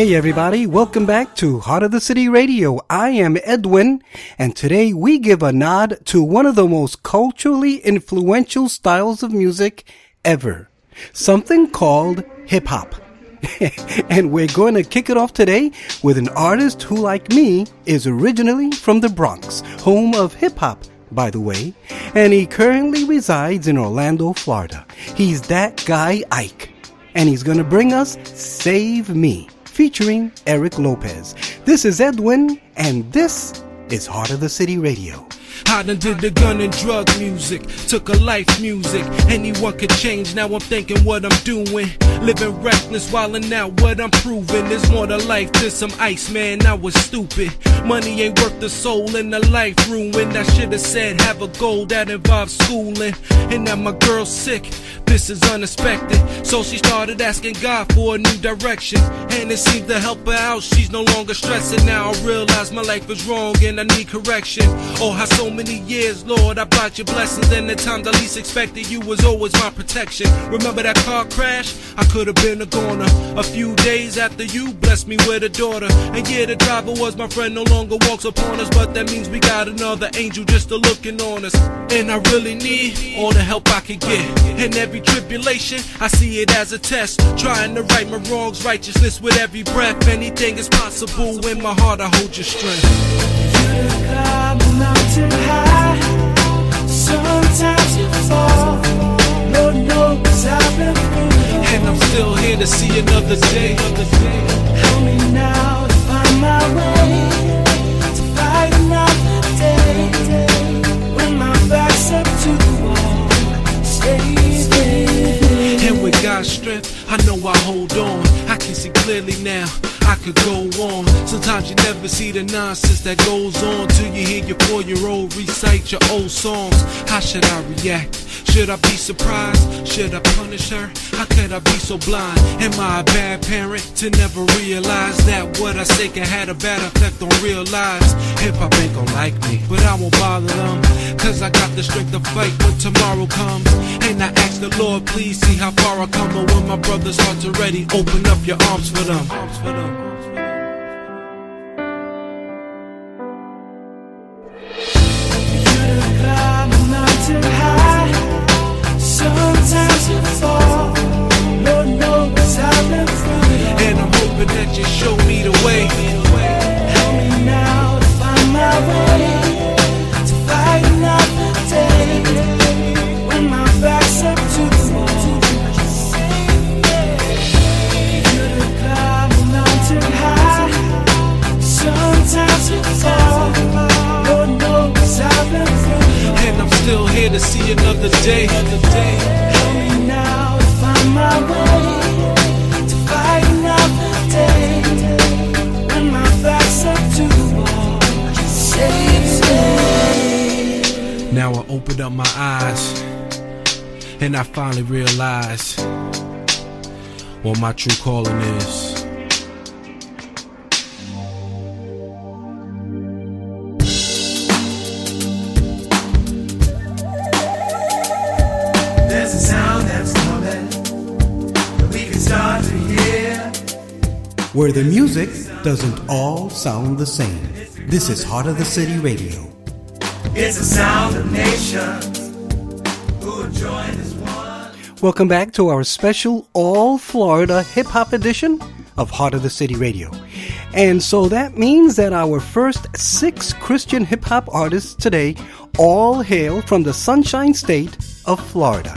Hey everybody, welcome back to Heart of the City Radio. I am Edwin, and today we give a nod to one of the most culturally influential styles of music ever. Something called hip hop. and we're going to kick it off today with an artist who, like me, is originally from the Bronx, home of hip hop, by the way, and he currently resides in Orlando, Florida. He's that guy Ike, and he's going to bring us Save Me, featuring Eric Lopez. This is Edwin, and this is Heart of the City Radio. I done did the gun and drug music, took a life music. Anyone could change, now I'm thinking what I'm doing. Living reckless, wildin' out what I'm proving. There's more to life than some ice, man. I was stupid. Money ain't worth the soul and the life ruined. I should've said have a goal that involves schooling. And now my girl's sick. This is unexpected. So she started asking God for a new direction. And it seemed to help her out. She's no longer stressing. Now I realize my life is wrong and I need correction. Oh, how so many years, Lord, I brought your blessings. And the times I least expected, you was always my protection. Remember that car crash? I could have been a goner. A few days after you blessed me with a daughter. And yeah, the driver was my friend, no longer walks upon us. But that means we got another angel just a looking on us. And I really need all the help I can get. And every tribulation, I see it as a test. Trying to right my wrongs, righteousness with every breath. Anything is possible in my heart, I hold your strength. You climb a mountain high. Sometimes you fall. Lord knows I've been through. And I'm still here to see another day. Help me now to find my way. To fight another day. When my back's up to the wall. And with God's strength, I know I hold on. I can see clearly now. I could go on. Sometimes you never see the nonsense that goes on till you hear your four-year-old recite your old songs. How should I react? Should I be surprised? Should I punish her? How could I be so blind? Am I a bad parent to never realize that what I say can have a bad effect on real lives? Hip hop ain't gon' like me, but I won't bother them. Cause I got the strength to fight when tomorrow comes. And I ask the Lord, please see how far I come. But when my brother's hearts are ready, open up your arms for them. Arms for them. Sometimes you fall. Lord knows I've been through. And I'm hoping that you show me the way. Still here to see another day. Help me now to find my way. To fight another day. When my back's. Now I opened up my eyes. And I finally realized what my true calling is. Where the music doesn't all sound the same. This is Heart of the City Radio. It's a sound of nations who have joined as one. Welcome back to our special All Florida Hip Hop edition of Heart of the City Radio. And so that means that our first six Christian hip hop artists today all hail from the Sunshine State of Florida.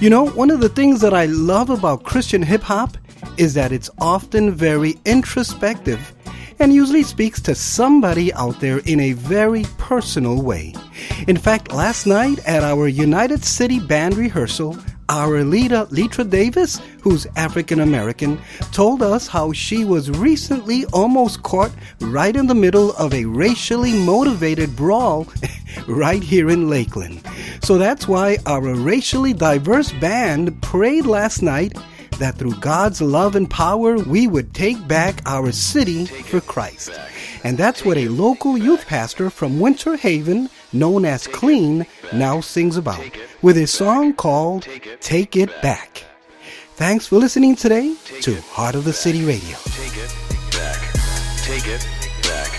You know, one of the things that I love about Christian hip hop is that it's often very introspective and usually speaks to somebody out there in a very personal way. In fact, last night at our United City band rehearsal, our leader, Letra Davis, who's African American, told us how she was recently almost caught right in the middle of a racially motivated brawl right here in Lakeland. So that's why our racially diverse band prayed last night that through God's love and power, we would take back our city for Christ. And that's what a local youth pastor from Winter Haven, known as Clean, now sings about with his song called Take It Back. Thanks for listening today to Heart of the City Radio. Take it back. Take it back.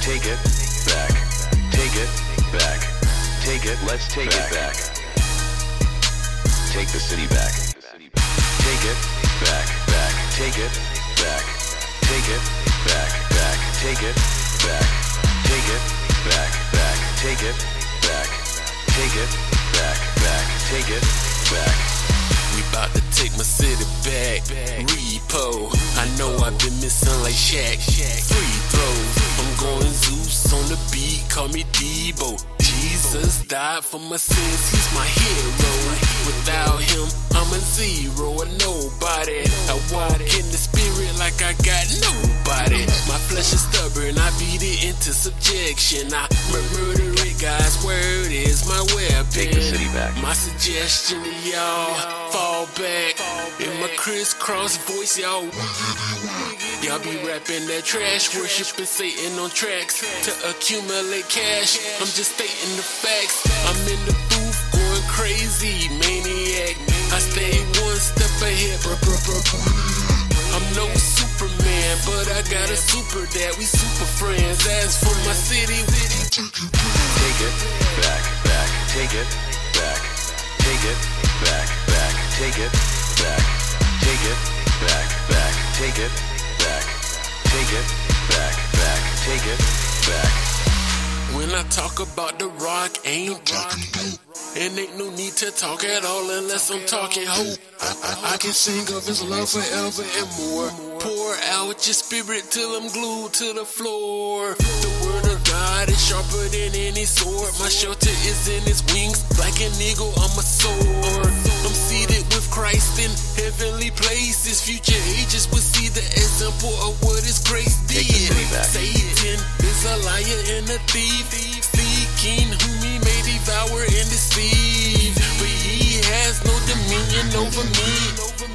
Take it back. Take it back. Take it. Let's take it back. Take the city back. Take it back. Back. Take it back. Take it back. Back. Take it back. Take it back. Back. Take it back. Take it back. Back. Take it back. We bout to take my city back. Repo. I know I've been missing like Shaq. Free throws. Going Zeus on the beat. Call me Debo. Jesus died for my sins. He's my hero. Without him, I'm a zero, a nobody. I walk in the spirit like I got nobody. My flesh is stubborn. I beat it into subjection. I murder it. God's word is my weapon. Take the city back. My suggestion to y'all, fall back in my crisscross voice, y'all. Y'all be rapping that trash, worshiping Satan on tracks to accumulate cash. I'm just stating the facts. I'm in the booth going crazy, maniac. I stay one step ahead. I'm no Superman, but I got a super dad. We super friends. As for my city, Take it back, back, take it back, take it back, back, take it back, take it back, back, take it back, take it back, back, take it back. When I talk about the rock, ain't talking. And ain't no need to talk at all unless I'm talking hope. I, I, I can sing of his love forever and more. Pour out your spirit till I'm glued to the floor. The word of God is sharper than any sword. My shelter is in his wings. Like an eagle, I'm a sword. I'm seated with Christ in heavenly places. Future ages will see the example of what his grace did. Take the city back. Satan is a liar and a thief. Seeking whom he may devour and deceive. But he has no dominion over me.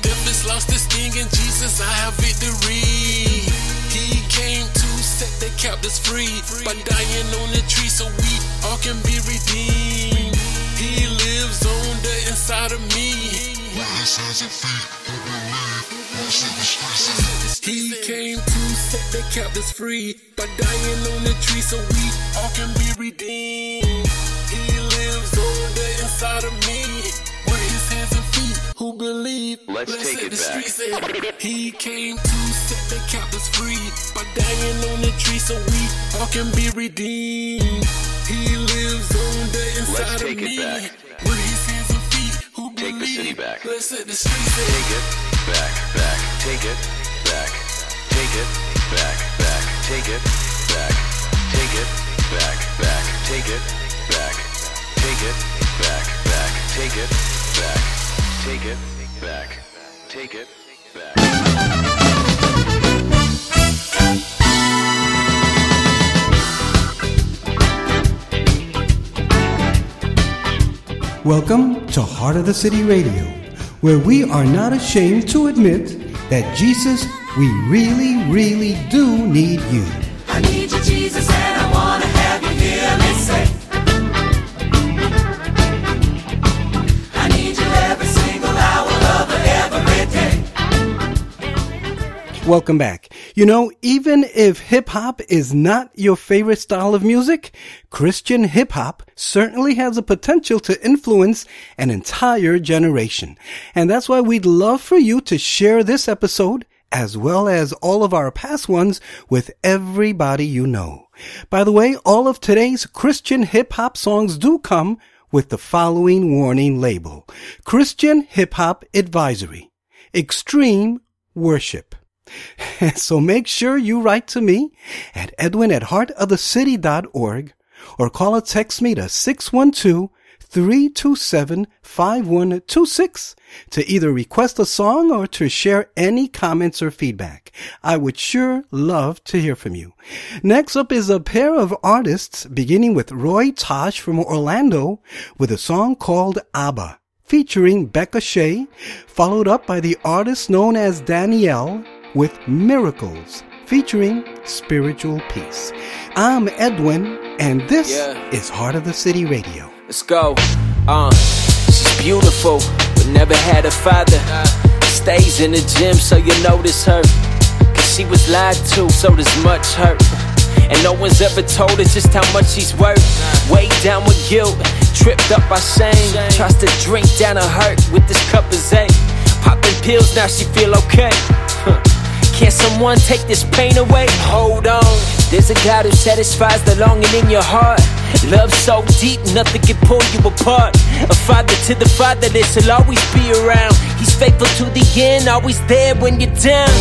Death has lost its sting in Jesus, I have victory. He came to set the captives free by dying on the tree so we all can be redeemed. He lives on the inside of me. He came to set the captives free by dying on the tree so we all can be redeemed. He lives on the inside of me. Who believe. Let's Blessed take it the back. He came to set the captives free by dying on the tree so we all can be redeemed. He lives on the inside Let's take of it me. back. Where his hands and feet who Take the believe. city back. Blessed the streets Take it back, back, take it back, take it back, back, take it back, take it back, back, take it back, take it back, back, take it back, take it back, take it back. Welcome to Heart of the City Radio, where we are not ashamed to admit that Jesus, we really, really do need you. I need you, Jesus, Welcome back. You know, even if hip hop is not your favorite style of music, Christian hip hop certainly has the potential to influence an entire generation. And that's why we'd love for you to share this episode as well as all of our past ones with everybody you know. By the way, all of today's Christian hip hop songs do come with the following warning label. Christian Hip Hop Advisory. Extreme Worship. so make sure you write to me at edwin at heartofthecity.org or call or text me to 612-327-5126 to either request a song or to share any comments or feedback. I would sure love to hear from you. Next up is a pair of artists beginning with Roy Tosh from Orlando with a song called ABBA featuring Becca Shea, followed up by the artist known as Danielle with Miracles, featuring Spiritual Peace. I'm Edwin, and this Yeah. is Heart of the City Radio. Let's go. Uh, she's beautiful, but never had a father. Stays in the gym, so you notice her. Cause she was lied to, so there's much hurt. And no one's ever told her just how much she's worth. Weighed down with guilt, tripped up by shame. Tries to drink down her hurt with this cup of zinc. Popping pills, now she feel okay. Can someone take this pain away? Hold on. There's a God who satisfies the longing in your heart. Love so deep, nothing can pull you apart. A father to the fatherless, he'll always be around. He's faithful to the end, always there when you're down.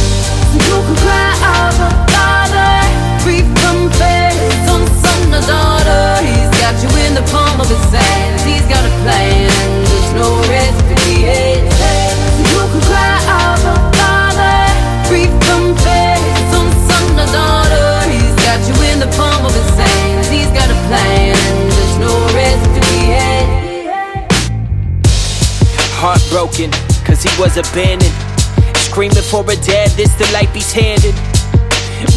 You can cry out, a father, free from fear. Son, son, or daughter. He's got you in the palm of his hands. He's got a plan, there's no rest Heartbroken, cause he was abandoned. Screaming for a dad, this the life he's handed.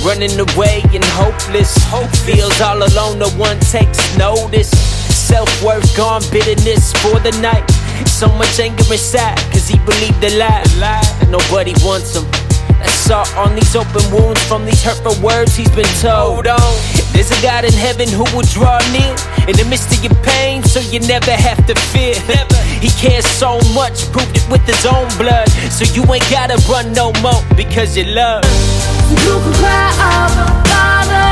Running away and hopeless. Hope feels all alone, no one takes notice. Self worth gone, bitterness for the night. So much anger inside, cause he believed the lie. Nobody wants him. That's salt on these open wounds from these hurtful words he's been told. Hold on. There's a God in heaven who will draw near in the midst of your pain, so you never have to fear. He cares so much, proved it with his own blood. So you ain't gotta run no more because you love. You can cry out, oh, Father,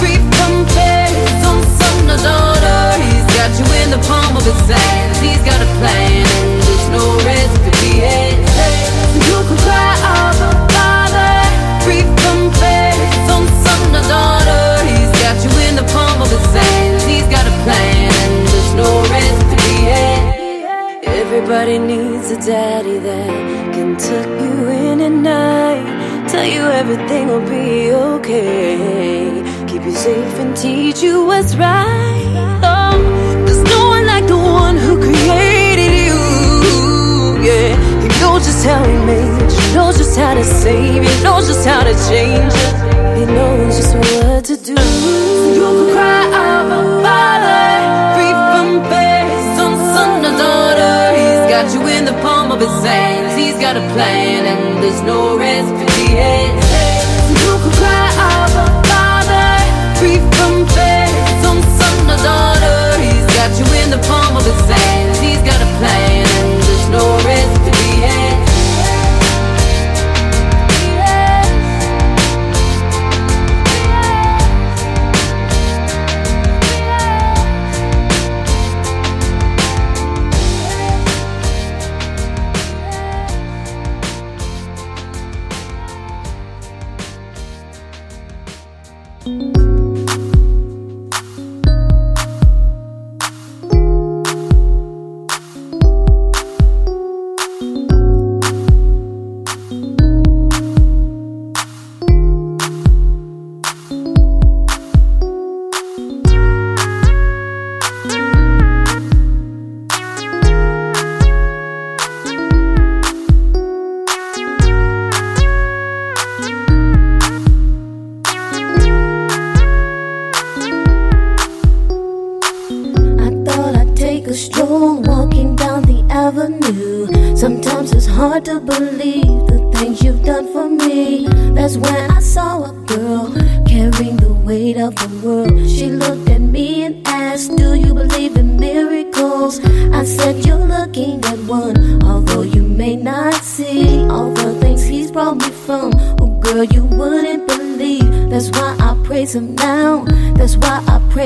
free from fear. Son, son, or daughter. He's got you in the palm of his hands. He's got a plan, and there's no rest to be palm of his hands. He's got a plan, and there's no be had. Everybody needs a daddy that can tuck you in at night, tell you everything will be okay, keep you safe and teach you what's right. Oh, there's no one like the one who created you. Yeah, he knows just how he made you, knows just how to save you, knows just how to change you. He knows just what to do. Of his hands. He's got a plan, and there's no rest for the end. You can cry out, Father, free from son, son, or daughter. He's got you in the palm of his hands. He's got a plan,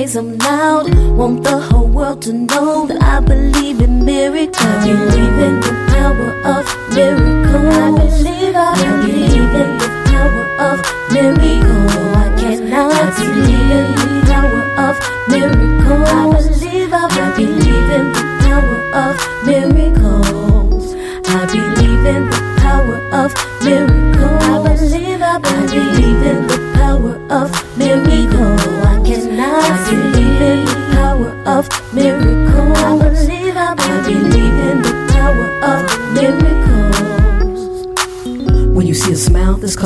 praise him loud. Want the whole world to know that I believe in miracles. I believe in the power of miracles. I believe, I believe in the power of miracles. I cannot believe in the power of miracles. I believe, I believe in the power of miracles.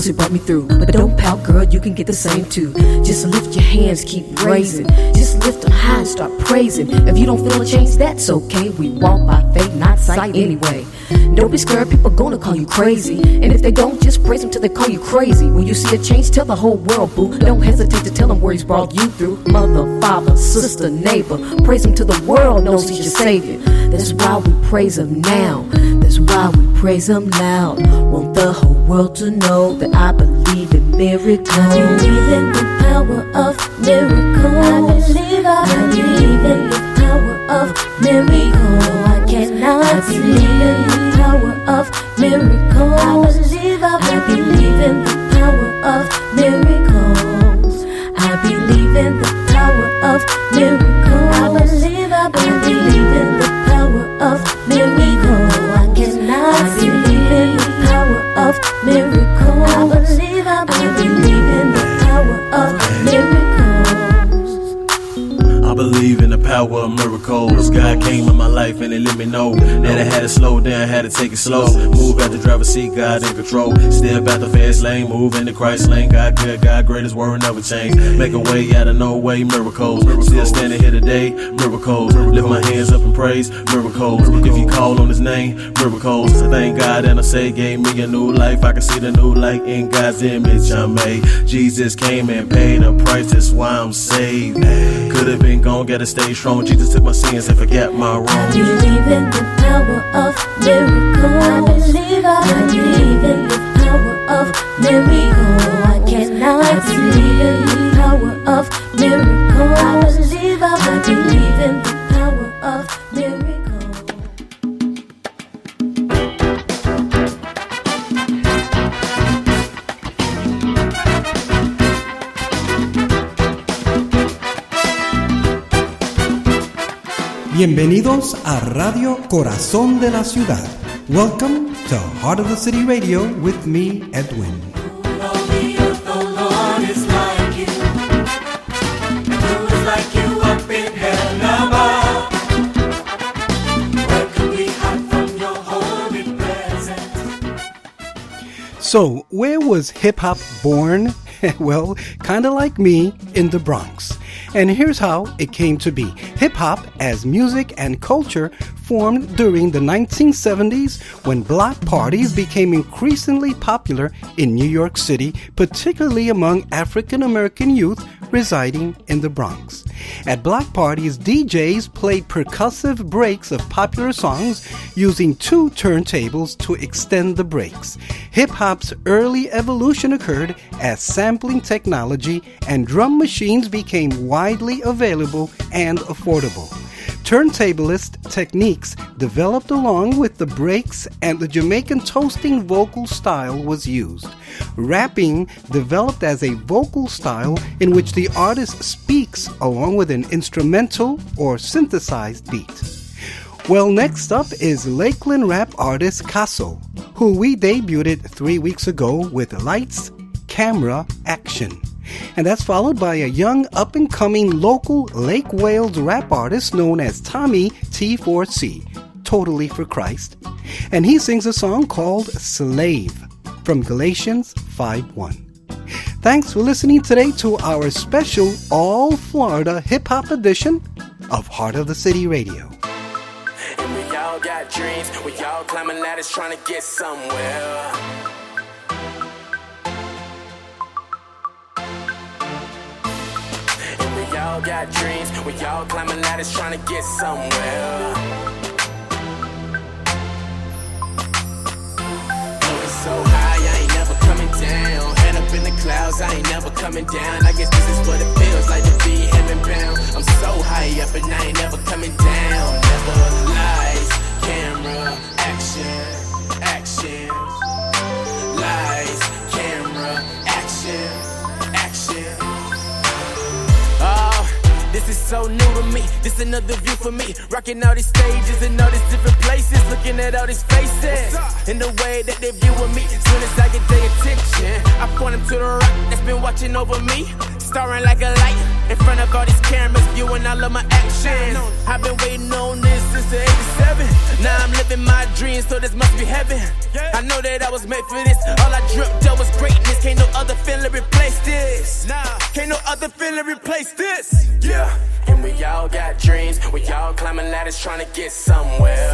Cause brought me through. But don't pout, girl, you can get the same too. Just lift your hands, keep raising. Just lift them high and start praising. If you don't feel a change, that's okay. We walk by faith, not sight anyway. Don't be scared, people gonna call you crazy. And if they don't, just praise them till they call you crazy. When you see a change, tell the whole world, boo. Don't hesitate to tell them where he's brought you through. Mother, father, sister, neighbor. Praise him till the world knows he's your savior. That's why we praise him now. That's why we praise him loud. Want the whole world to know that I believe in miracles. I believe in the power of miracles. I believe, I believe in the power of miracles. I believe in the power of miracles. I believe, I believe in the power of miracles. I believe in the power of miracles. Life and they let me know that I had to slow down, had to take it slow. Move out the driver's seat, God in control. Step out the fast lane, move in the Christ lane. God good, God great, His word never change. Make a way out of no way, miracles. Still standing here today, miracles. Lift my hands up and praise, miracles. If you call on His name, miracles. Thank God and I say, gave me a new life. I can see the new light in God's image I'm made. Jesus came and paid a price, that's why I'm saved. Could have been gone, gotta stay strong. Jesus took my sins and forget my I wrongs. Believe in the power of miracles. I believe, I believe in the power of miracles. I cannot believe in the power of miracles. I believe, I believe in Bienvenidos a Radio Corazón de la Ciudad. Welcome to Heart of the City Radio with me, Edwin. So, where was hip hop born? well, kind of like me in the Bronx. And here's how it came to be. Hip hop as music and culture formed during the 1970s when block parties became increasingly popular in New York City, particularly among African American youth residing in the Bronx. At block parties, DJs played percussive breaks of popular songs using two turntables to extend the breaks. Hip hop's early evolution occurred as sampling technology and drum machines became widely available and affordable. Turntablist techniques developed along with the breaks and the Jamaican toasting vocal style was used. Rapping developed as a vocal style in which the artist speaks along with an instrumental or synthesized beat. Well, next up is Lakeland rap artist Casso, who we debuted three weeks ago with Lights, Camera, Action. And that's followed by a young up and coming local Lake Wales rap artist known as Tommy T4C, Totally for Christ. And he sings a song called Slave from Galatians 5:1. Thanks for listening today to our special all Florida hip hop edition of Heart of the City Radio. And we all got dreams, we all climbing ladders trying to get somewhere. All got dreams, we all climbing ladders trying to get somewhere. Going so high, I ain't never coming down. Head up in the clouds, I ain't never coming down. I guess this is what it feels like to be heaven bound. I'm so high up and I ain't never coming down. Never lies, camera, action, action. Is so new to me. This another view for me. Rocking all these stages and all these different places. Looking at all these faces. And the way that they viewing me. Soon as I get their attention, I point them to the rock that's been watching over me. Starring like a light in front of all these cameras, viewing all of my actions. I've been waiting on this since the 87. Now I'm living my dream. dreams, so this must be heaven. I know that I was made for this. All I dreamt of was greatness. Can't no other feeling replace this. Nah, can't no other feeling replace this. Yeah, and we all got dreams. We all climbing ladders trying to get somewhere.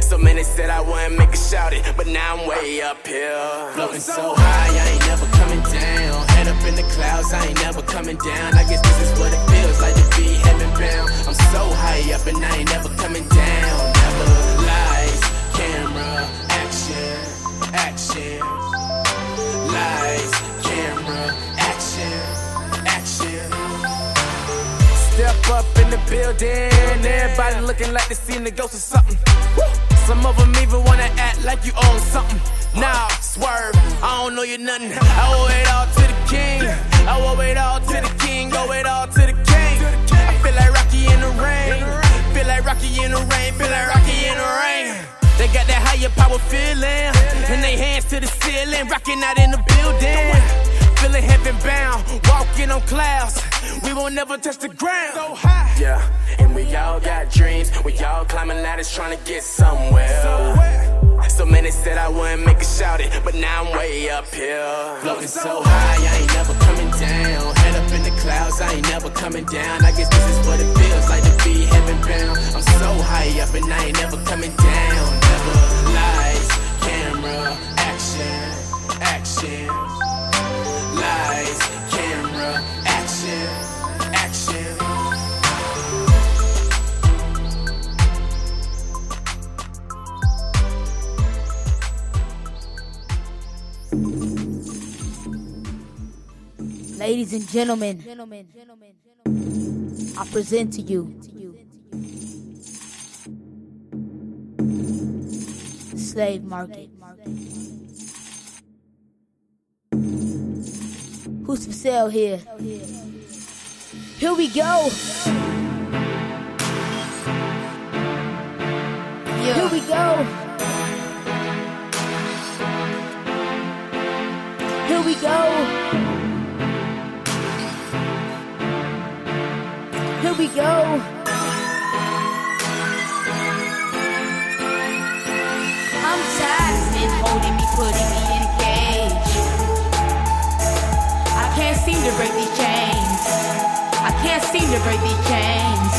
So many said I wouldn't make a shout it, but now I'm way up here. Floating so high, I ain't never coming down. In the clouds, I ain't never coming down. I guess this is what it feels like to be heaven bound. I'm so high up and I ain't never coming down. Never lies, camera, action, action. Lies, camera, action, action. Step up in the building, everybody looking like they seen the ghost or something. Some of them even wanna act like you own something. Nah, swerve, I don't know you nothing. I owe it all to king. I owe it all to the king, owe it all to the king. I feel like Rocky in the rain. Feel like Rocky in the rain, feel like Rocky in the rain. They got that higher power feeling, and they hands to the ceiling, rocking out in the building. Feeling heaven bound, walking on clouds. We won't never touch the ground. So high. Yeah, and we all got dreams. We all climbing ladders trying to get somewhere. So many said I wouldn't make a shout it, but now I'm way up here. Floating so high, I ain't never coming down. Head up in the clouds, I ain't never coming down. I guess this is what it feels like to be heaven bound. I'm so high up and I ain't never coming down. Never lies, camera, action, action. Ladies and gentlemen, I present to you Slave Market. Who's for sale here? Here we go. Here we go. Here we go. Here we go. I'm tired of men holding me, putting me in a cage. I can't seem to break these chains. I can't seem to break these chains.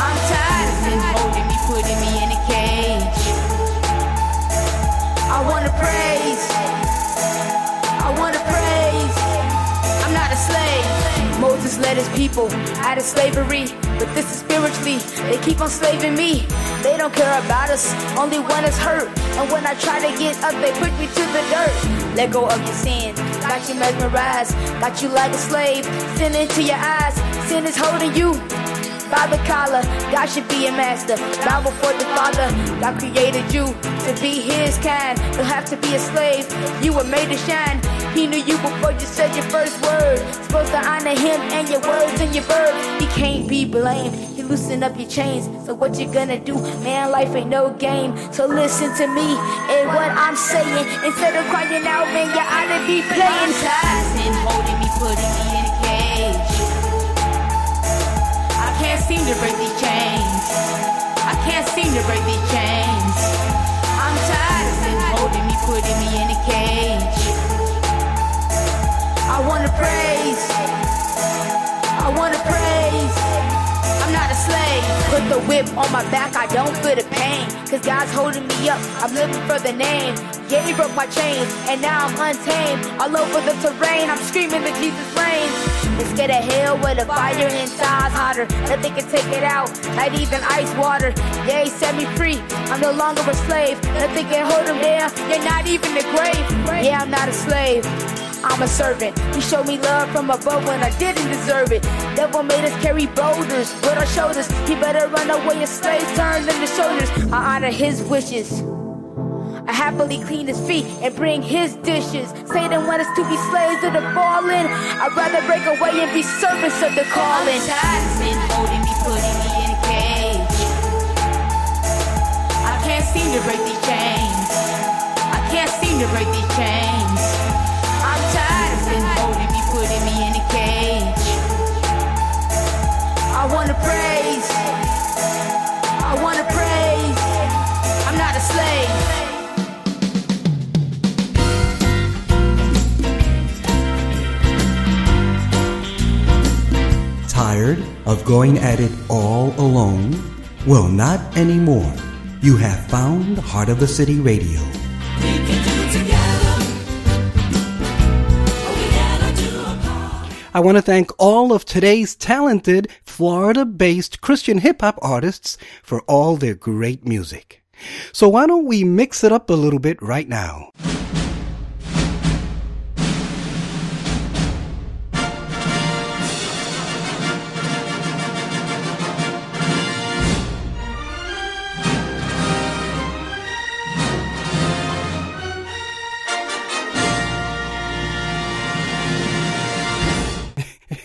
I'm tired of men holding me, putting me in a cage. I wanna praise. Slave. Moses led his people out of slavery, but this is spiritually. They keep on slaving me. They don't care about us, only when it's hurt. And when I try to get up, they put me to the dirt. Let go of your sin, got you mesmerized, got you like a slave. Sin into your eyes, sin is holding you by the collar. got should a master. Bow before the Father. God created you to be His kind. You'll have to be a slave. You were made to shine. He knew you before you said your first word. Supposed to honor Him and your words and your bird. He can't be blamed. He loosened up your chains. So what you gonna do? Man, life ain't no game. So listen to me and what I'm saying. Instead of crying out, man, you ought to be playing. Sin holding me, putting me in seem to break these chains. I can't seem to break these chains. I'm tired of sin holding me, putting me in a cage. I wanna praise. I wanna praise. I'm not a slave. Put the whip on my back, I don't feel the pain. Cause God's holding me up, I'm looking for the name. Yeah, he broke my chains, and now I'm untamed. All over the terrain, I'm screaming that Jesus reigns. Let's get a hell where the fire inside's hotter. Nothing can take it out, not even ice water. Yeah, set me free, I'm no longer a slave. Nothing can hold him down, yeah, not even the grave. Yeah, I'm not a slave. I'm a servant. He showed me love from above when I didn't deserve it. Devil made us carry boulders with our shoulders. He better run away, a slave turn into shoulders. I honor his wishes. I happily clean his feet and bring his dishes. Satan want us to be slaves of the fallen. I'd rather break away and be servants of the calling. I'm tired of holding me, putting me in a cage. I can't seem to break these chains. I can't seem to break these chains. I'm tired of men holding me, putting me in a cage. I wanna praise. Of going at it all alone? Well, not anymore. You have found the Heart of the City Radio. I want to thank all of today's talented Florida based Christian hip hop artists for all their great music. So why don't we mix it up a little bit right now?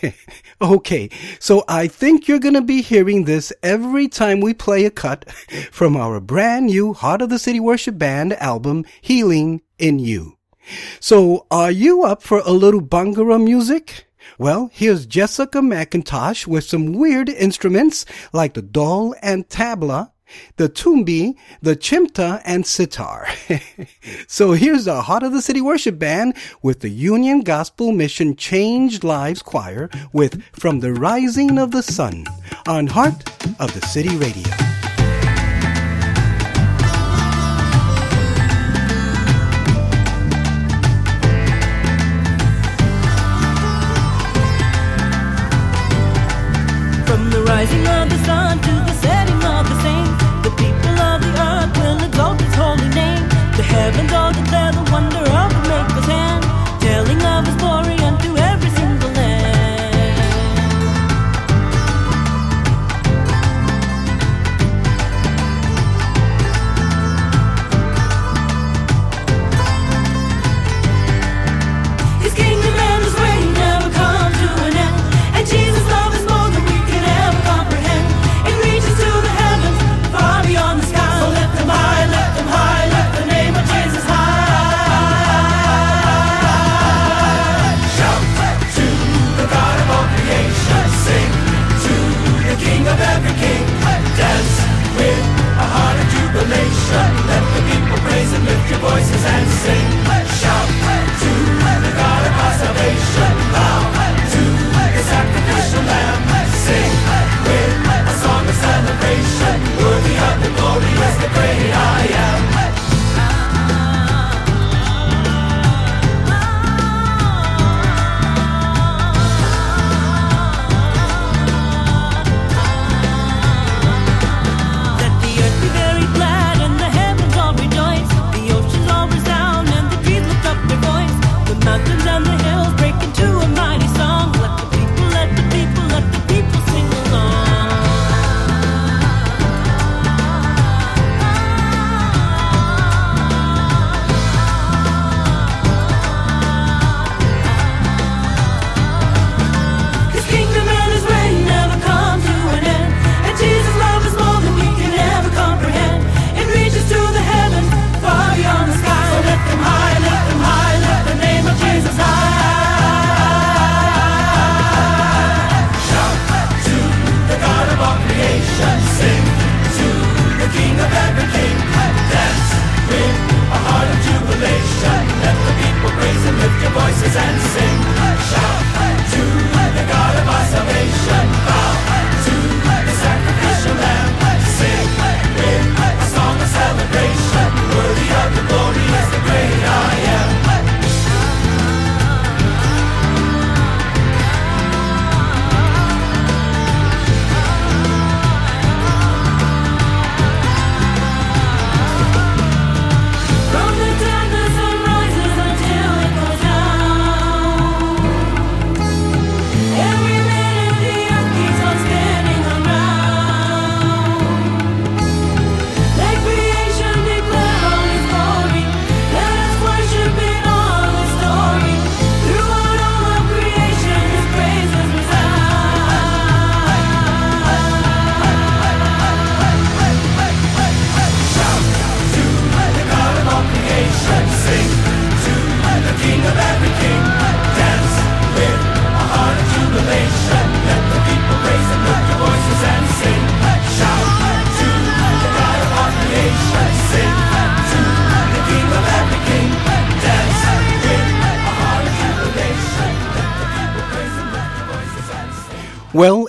Okay, so I think you're gonna be hearing this every time we play a cut from our brand new Heart of the City Worship Band album, Healing in You. So, are you up for a little Bhangra music? Well, here's Jessica McIntosh with some weird instruments like the dhol and tabla, the tumbi, the chimta, and sitar. so here's the Heart of the City Worship Band with the Union Gospel Mission Changed Lives Choir with From the Rising of the Sun on Heart of the City Radio. From the rising of the sun to the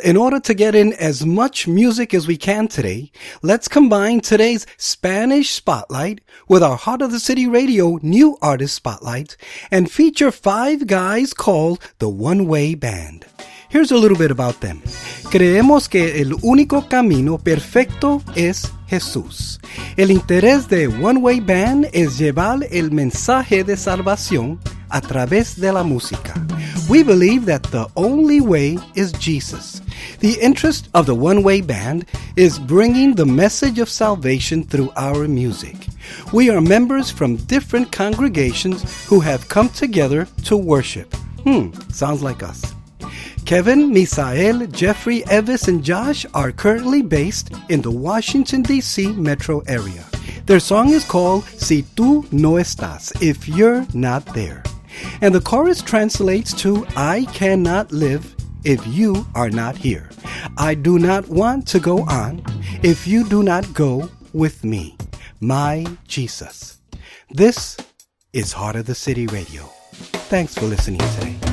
in order to get in as much music as we can today, let's combine today's Spanish Spotlight with our Heart of the City Radio New Artist Spotlight and feature five guys called the One Way Band. Here's a little bit about them. Creemos que el único camino perfecto es Jesús. El interés de One Way Band es llevar el mensaje de salvación a través de la música. We believe that the only way is Jesus. The interest of the One Way Band is bringing the message of salvation through our music. We are members from different congregations who have come together to worship. Hmm, sounds like us. Kevin, Misael, Jeffrey, Evis, and Josh are currently based in the Washington, D.C. metro area. Their song is called Si Tú No Estás, If You're Not There. And the chorus translates to I cannot live if you are not here. I do not want to go on if you do not go with me. My Jesus. This is Heart of the City Radio. Thanks for listening today.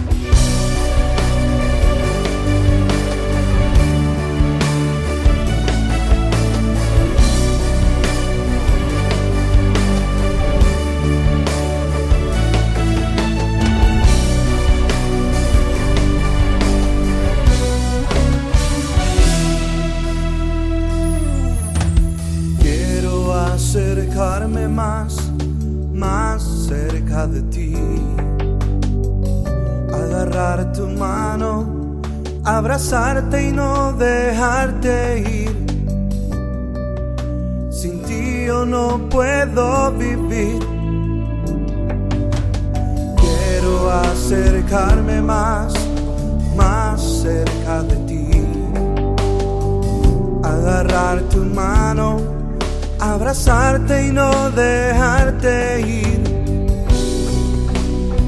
Más, más cerca de ti. Agarrar tu mano, abrazarte y no dejarte ir. Sin ti yo no puedo vivir. Quiero acercarme más, más cerca de ti agarrar tu mano, abrazarte y no dejarte ir.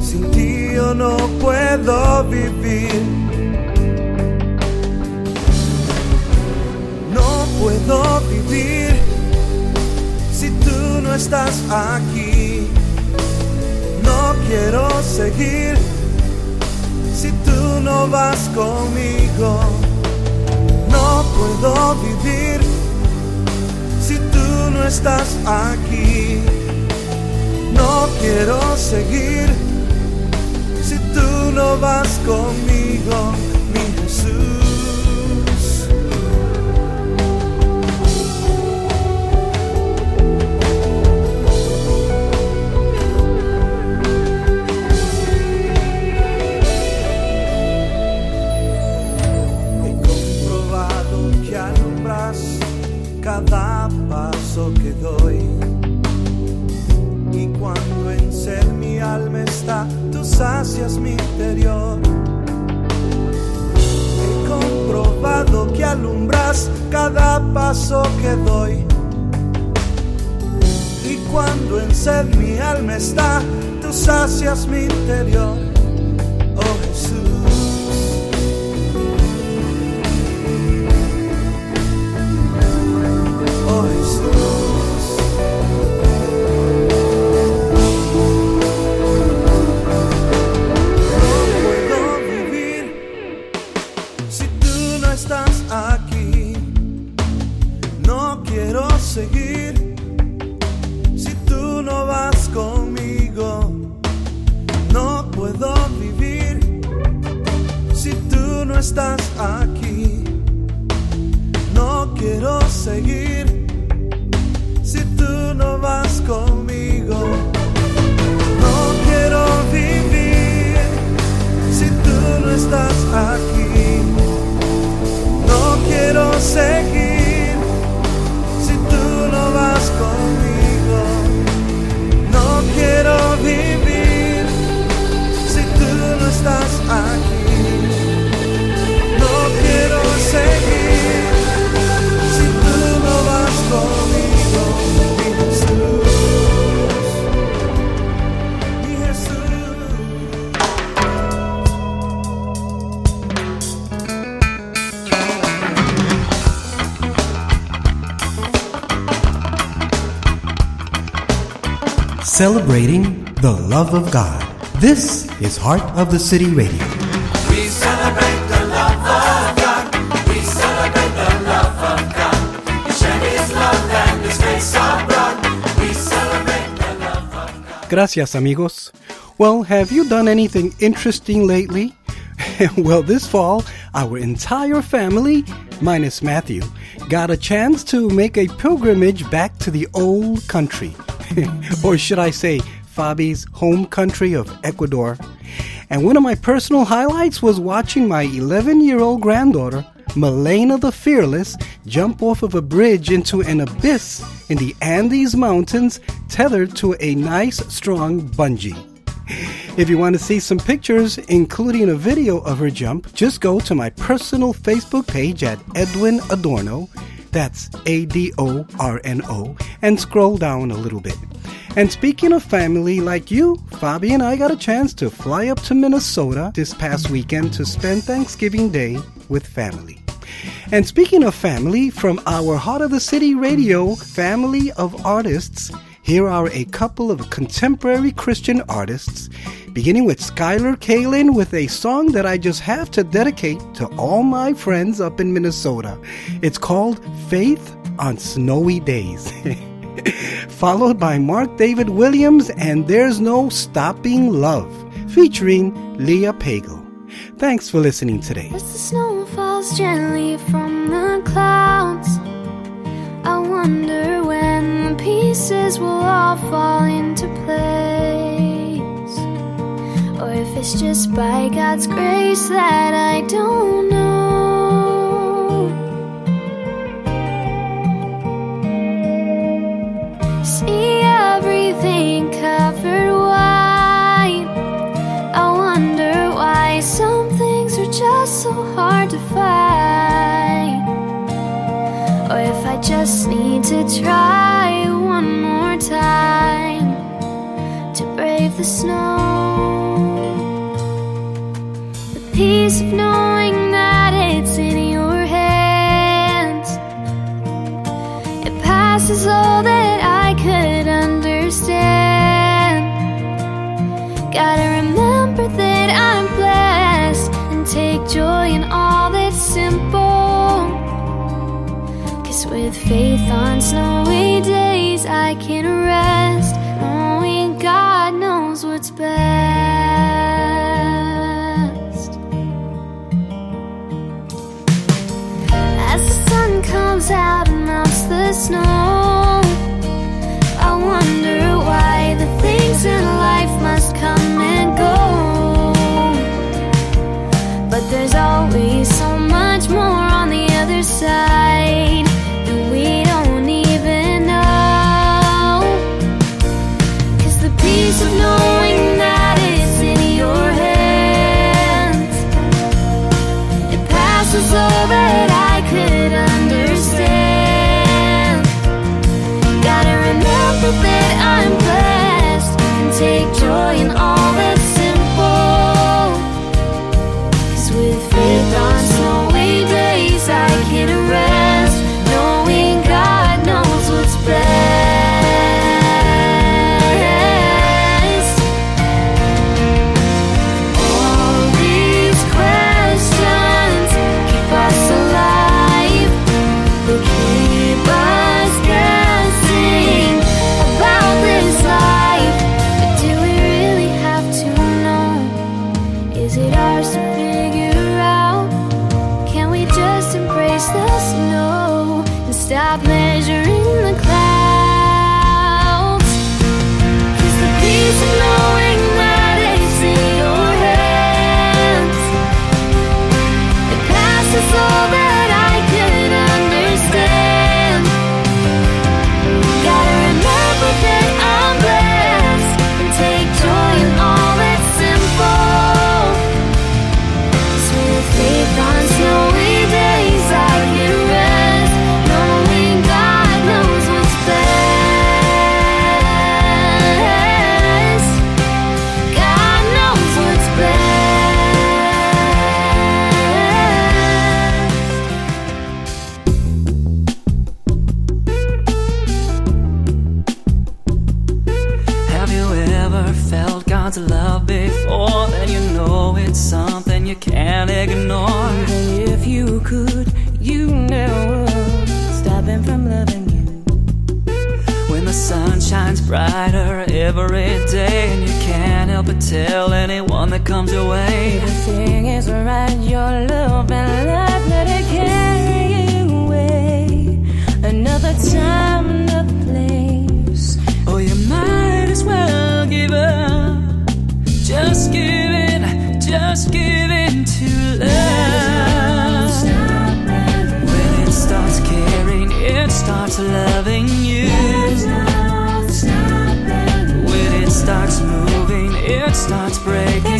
Sin ti yo no puedo vivir. No puedo vivir si tú no estás aquí. No quiero seguir si tú no vas conmigo. No puedo vivir no estás aquí. No quiero seguir si tú no vas conmigo, mi Jesús. He comprobado que alumbras cada que doy. Y cuando en sed mi alma está, tú sacias mi interior. He comprobado que alumbras cada paso que doy. Y cuando en sed mi alma está, tú sacias mi interior. Estás aquí. No quiero seguir si tú no vas conmigo. No quiero vivir si tú no estás aquí. No quiero seguir si tú no vas conmigo. No quiero vivir celebrating the love of God. This is Heart of the City Radio. We celebrate the love of God. We celebrate the love of God. We share His love and His grace abroad. We celebrate the love of God. Gracias, amigos. Well, have you done anything interesting lately? well, this fall, our entire family, minus Matthew, got a chance to make a pilgrimage back to the old country. or should I say, Fabi's home country of Ecuador. And one of my personal highlights was watching my 11 year old granddaughter, Melena the Fearless, jump off of a bridge into an abyss in the Andes Mountains, tethered to a nice, strong bungee. If you want to see some pictures, including a video of her jump, just go to my personal Facebook page at Edwin Adorno. That's A D O R N O, and scroll down a little bit. And speaking of family like you, Fabi and I got a chance to fly up to Minnesota this past weekend to spend Thanksgiving Day with family. And speaking of family, from our Heart of the City radio family of artists, here are a couple of contemporary Christian artists, beginning with Skylar Kalin with a song that I just have to dedicate to all my friends up in Minnesota. It's called Faith on Snowy Days. Followed by Mark David Williams and There's No Stopping Love, featuring Leah Pagel. Thanks for listening today. As the snow falls gently from the clouds, I wonder when the pieces will all fall into place. Or if it's just by God's grace that I don't know. See everything covered white. I wonder why some things are just so hard to find. Or if I just need to try one more time to brave the snow. Faith on snowy days, I can rest, to love. When it starts caring, it starts loving you. When it starts moving, it starts breaking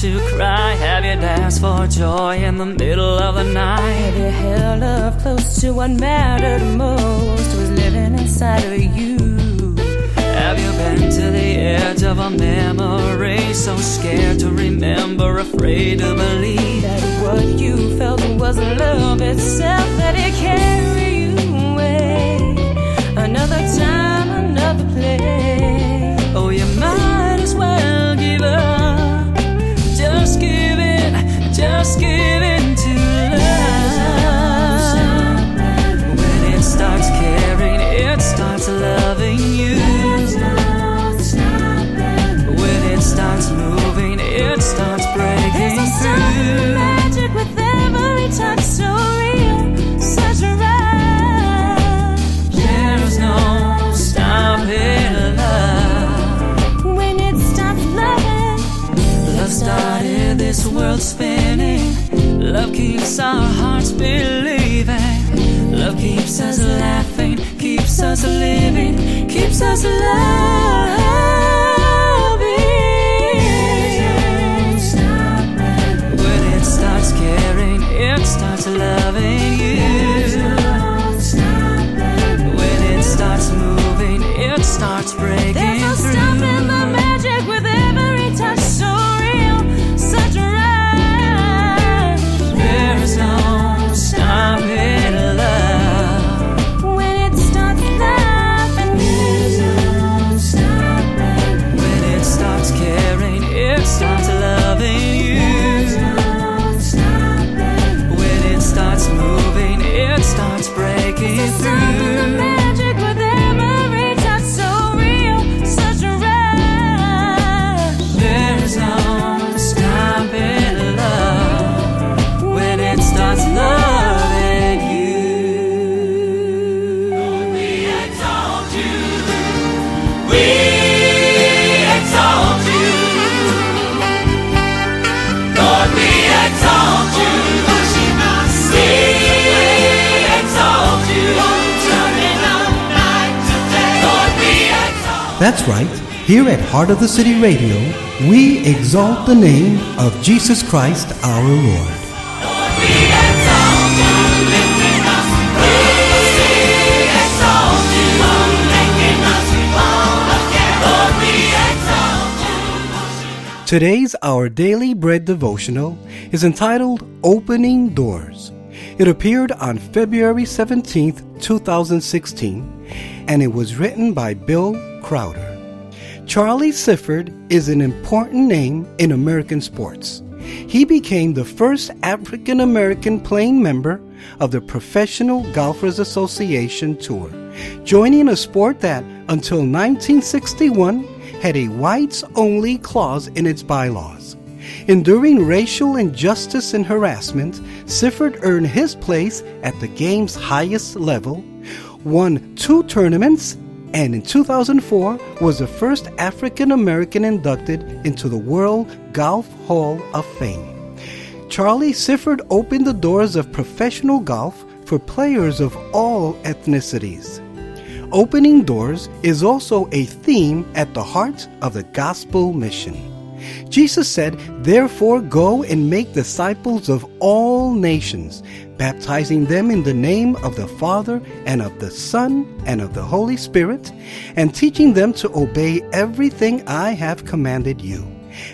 to cry? Have you danced for joy in the middle of the night? Have you held love close to what mattered most was living inside of you? Have you been to the edge of a memory? So scared to remember, afraid to believe that what you felt was love itself that it carried you away. Another time, love. World spinning. Love keeps our hearts believing. Love keeps us laughing, keeps us living, keeps us loving. That's right. Here at Heart of the City Radio, we exalt the name of Jesus Christ our Lord. Today's Our Daily Bread devotional is entitled Opening Doors. It appeared on February 17th, 2016, and it was written by Bill Crowder. Charlie Sifford is an important name in American sports. He became the first African American playing member of the Professional Golfers Association Tour, joining a sport that, until 1961, had a whites only clause in its bylaws. Enduring racial injustice and harassment, Sifford earned his place at the game's highest level, won two tournaments, and in 2004 was the first African American inducted into the World Golf Hall of Fame. Charlie Sifford opened the doors of professional golf for players of all ethnicities. Opening doors is also a theme at the heart of the gospel mission. Jesus said, Therefore go and make disciples of all nations, baptizing them in the name of the Father and of the Son and of the Holy Spirit, and teaching them to obey everything I have commanded you.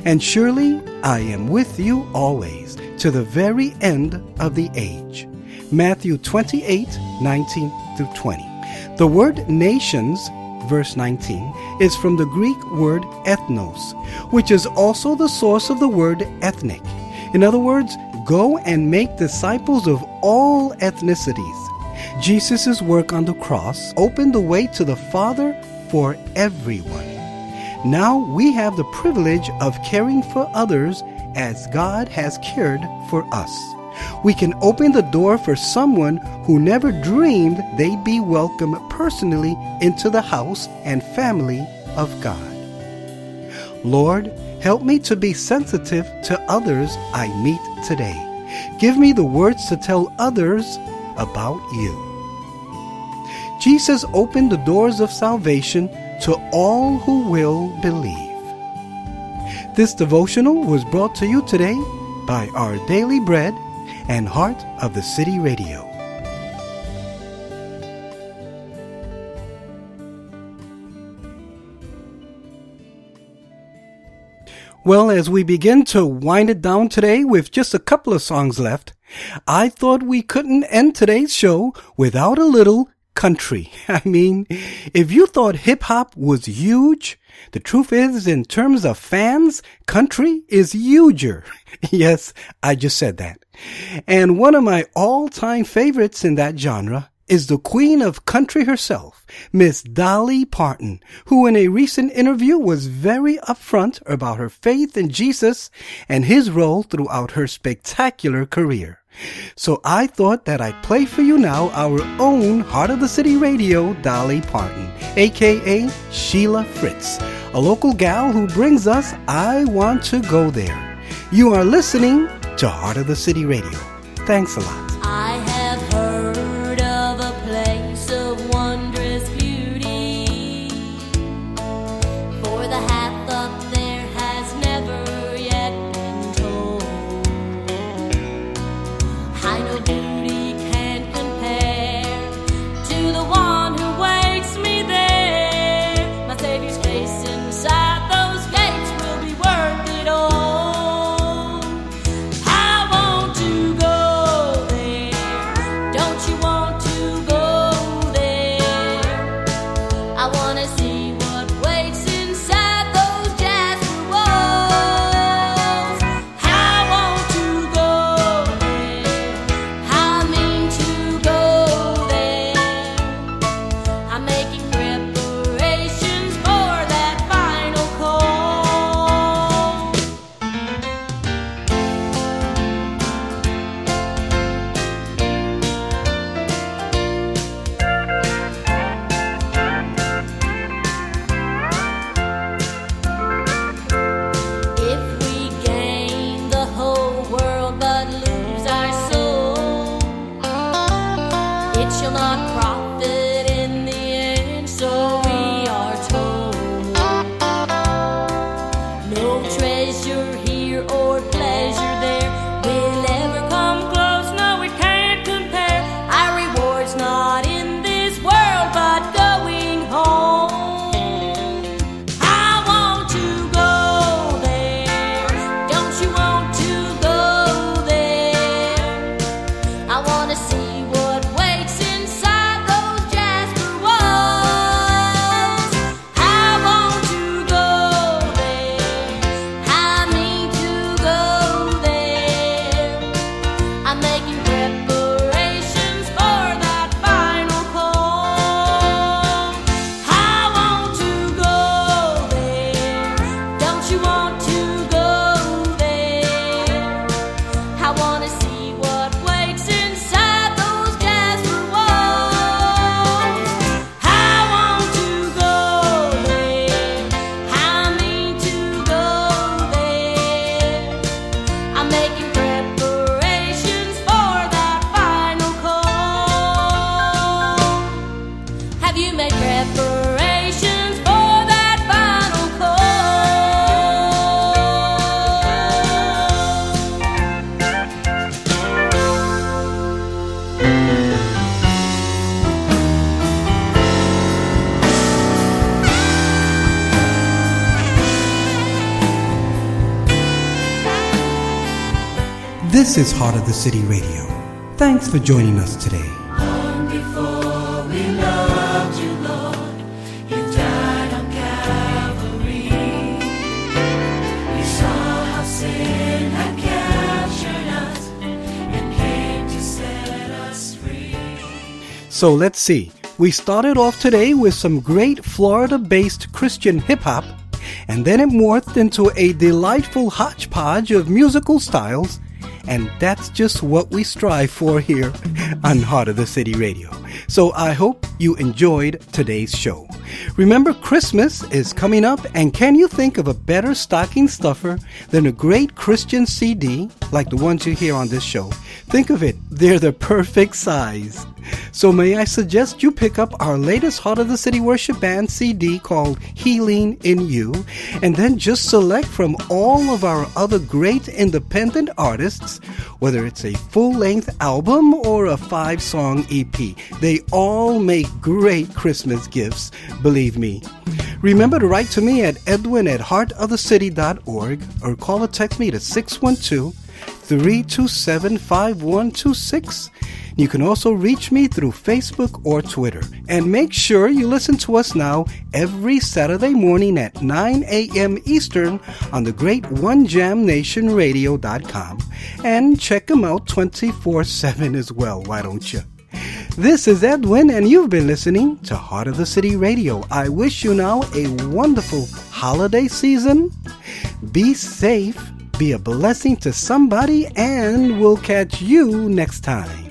And surely I am with you always, to the very end of the age. Matthew 28 19 through 20. The word nations verse 19, is from the Greek word ethnos, which is also the source of the word ethnic. In other words, go and make disciples of all ethnicities. Jesus' work on the cross opened the way to the Father for everyone. Now we have the privilege of caring for others as God has cared for us. We can open the door for someone who never dreamed they'd be welcome personally into the house and family of God. Lord, help me to be sensitive to others I meet today. Give me the words to tell others about you. Jesus opened the doors of salvation to all who will believe. This devotional was brought to you today by Our Daily Bread and Heart of the City Radio. Well, as we begin to wind it down today with just a couple of songs left, I thought we couldn't end today's show without a little country. I mean, if you thought hip hop was huge, the truth is, in terms of fans, country is huger. yes, I just said that. And one of my all-time favorites in that genre is the queen of country herself, Miss Dolly Parton, who in a recent interview was very upfront about her faith in Jesus and his role throughout her spectacular career. So I thought that I'd play for you now our own Heart of the City Radio Dolly Parton, aka Sheila Fritz, a local gal who brings us I Want to Go There. You are listening to Heart of the City Radio. Thanks a lot. This is Heart of the City Radio. Thanks for joining us today. So let's see. We started off today with some great Florida based Christian hip hop, and then it morphed into a delightful hodgepodge of musical styles and that's just what we strive for here on Heart of the City Radio. So I hope you enjoyed today's show. Remember, Christmas is coming up, and can you think of a better stocking stuffer than a great Christian CD like the ones you hear on this show? Think of it, they're the perfect size. So, may I suggest you pick up our latest Heart of the City Worship Band CD called Healing in You, and then just select from all of our other great independent artists, whether it's a full length album or a five song EP. They all make great Christmas gifts, believe me. Remember to write to me at edwin at heartofthecity.org or call or text me to 612 327 5126. You can also reach me through Facebook or Twitter. And make sure you listen to us now every Saturday morning at 9 a.m. Eastern on the great OneJamNationRadio.com. And check them out 24 7 as well, why don't you? This is Edwin, and you've been listening to Heart of the City Radio. I wish you now a wonderful holiday season. Be safe, be a blessing to somebody, and we'll catch you next time.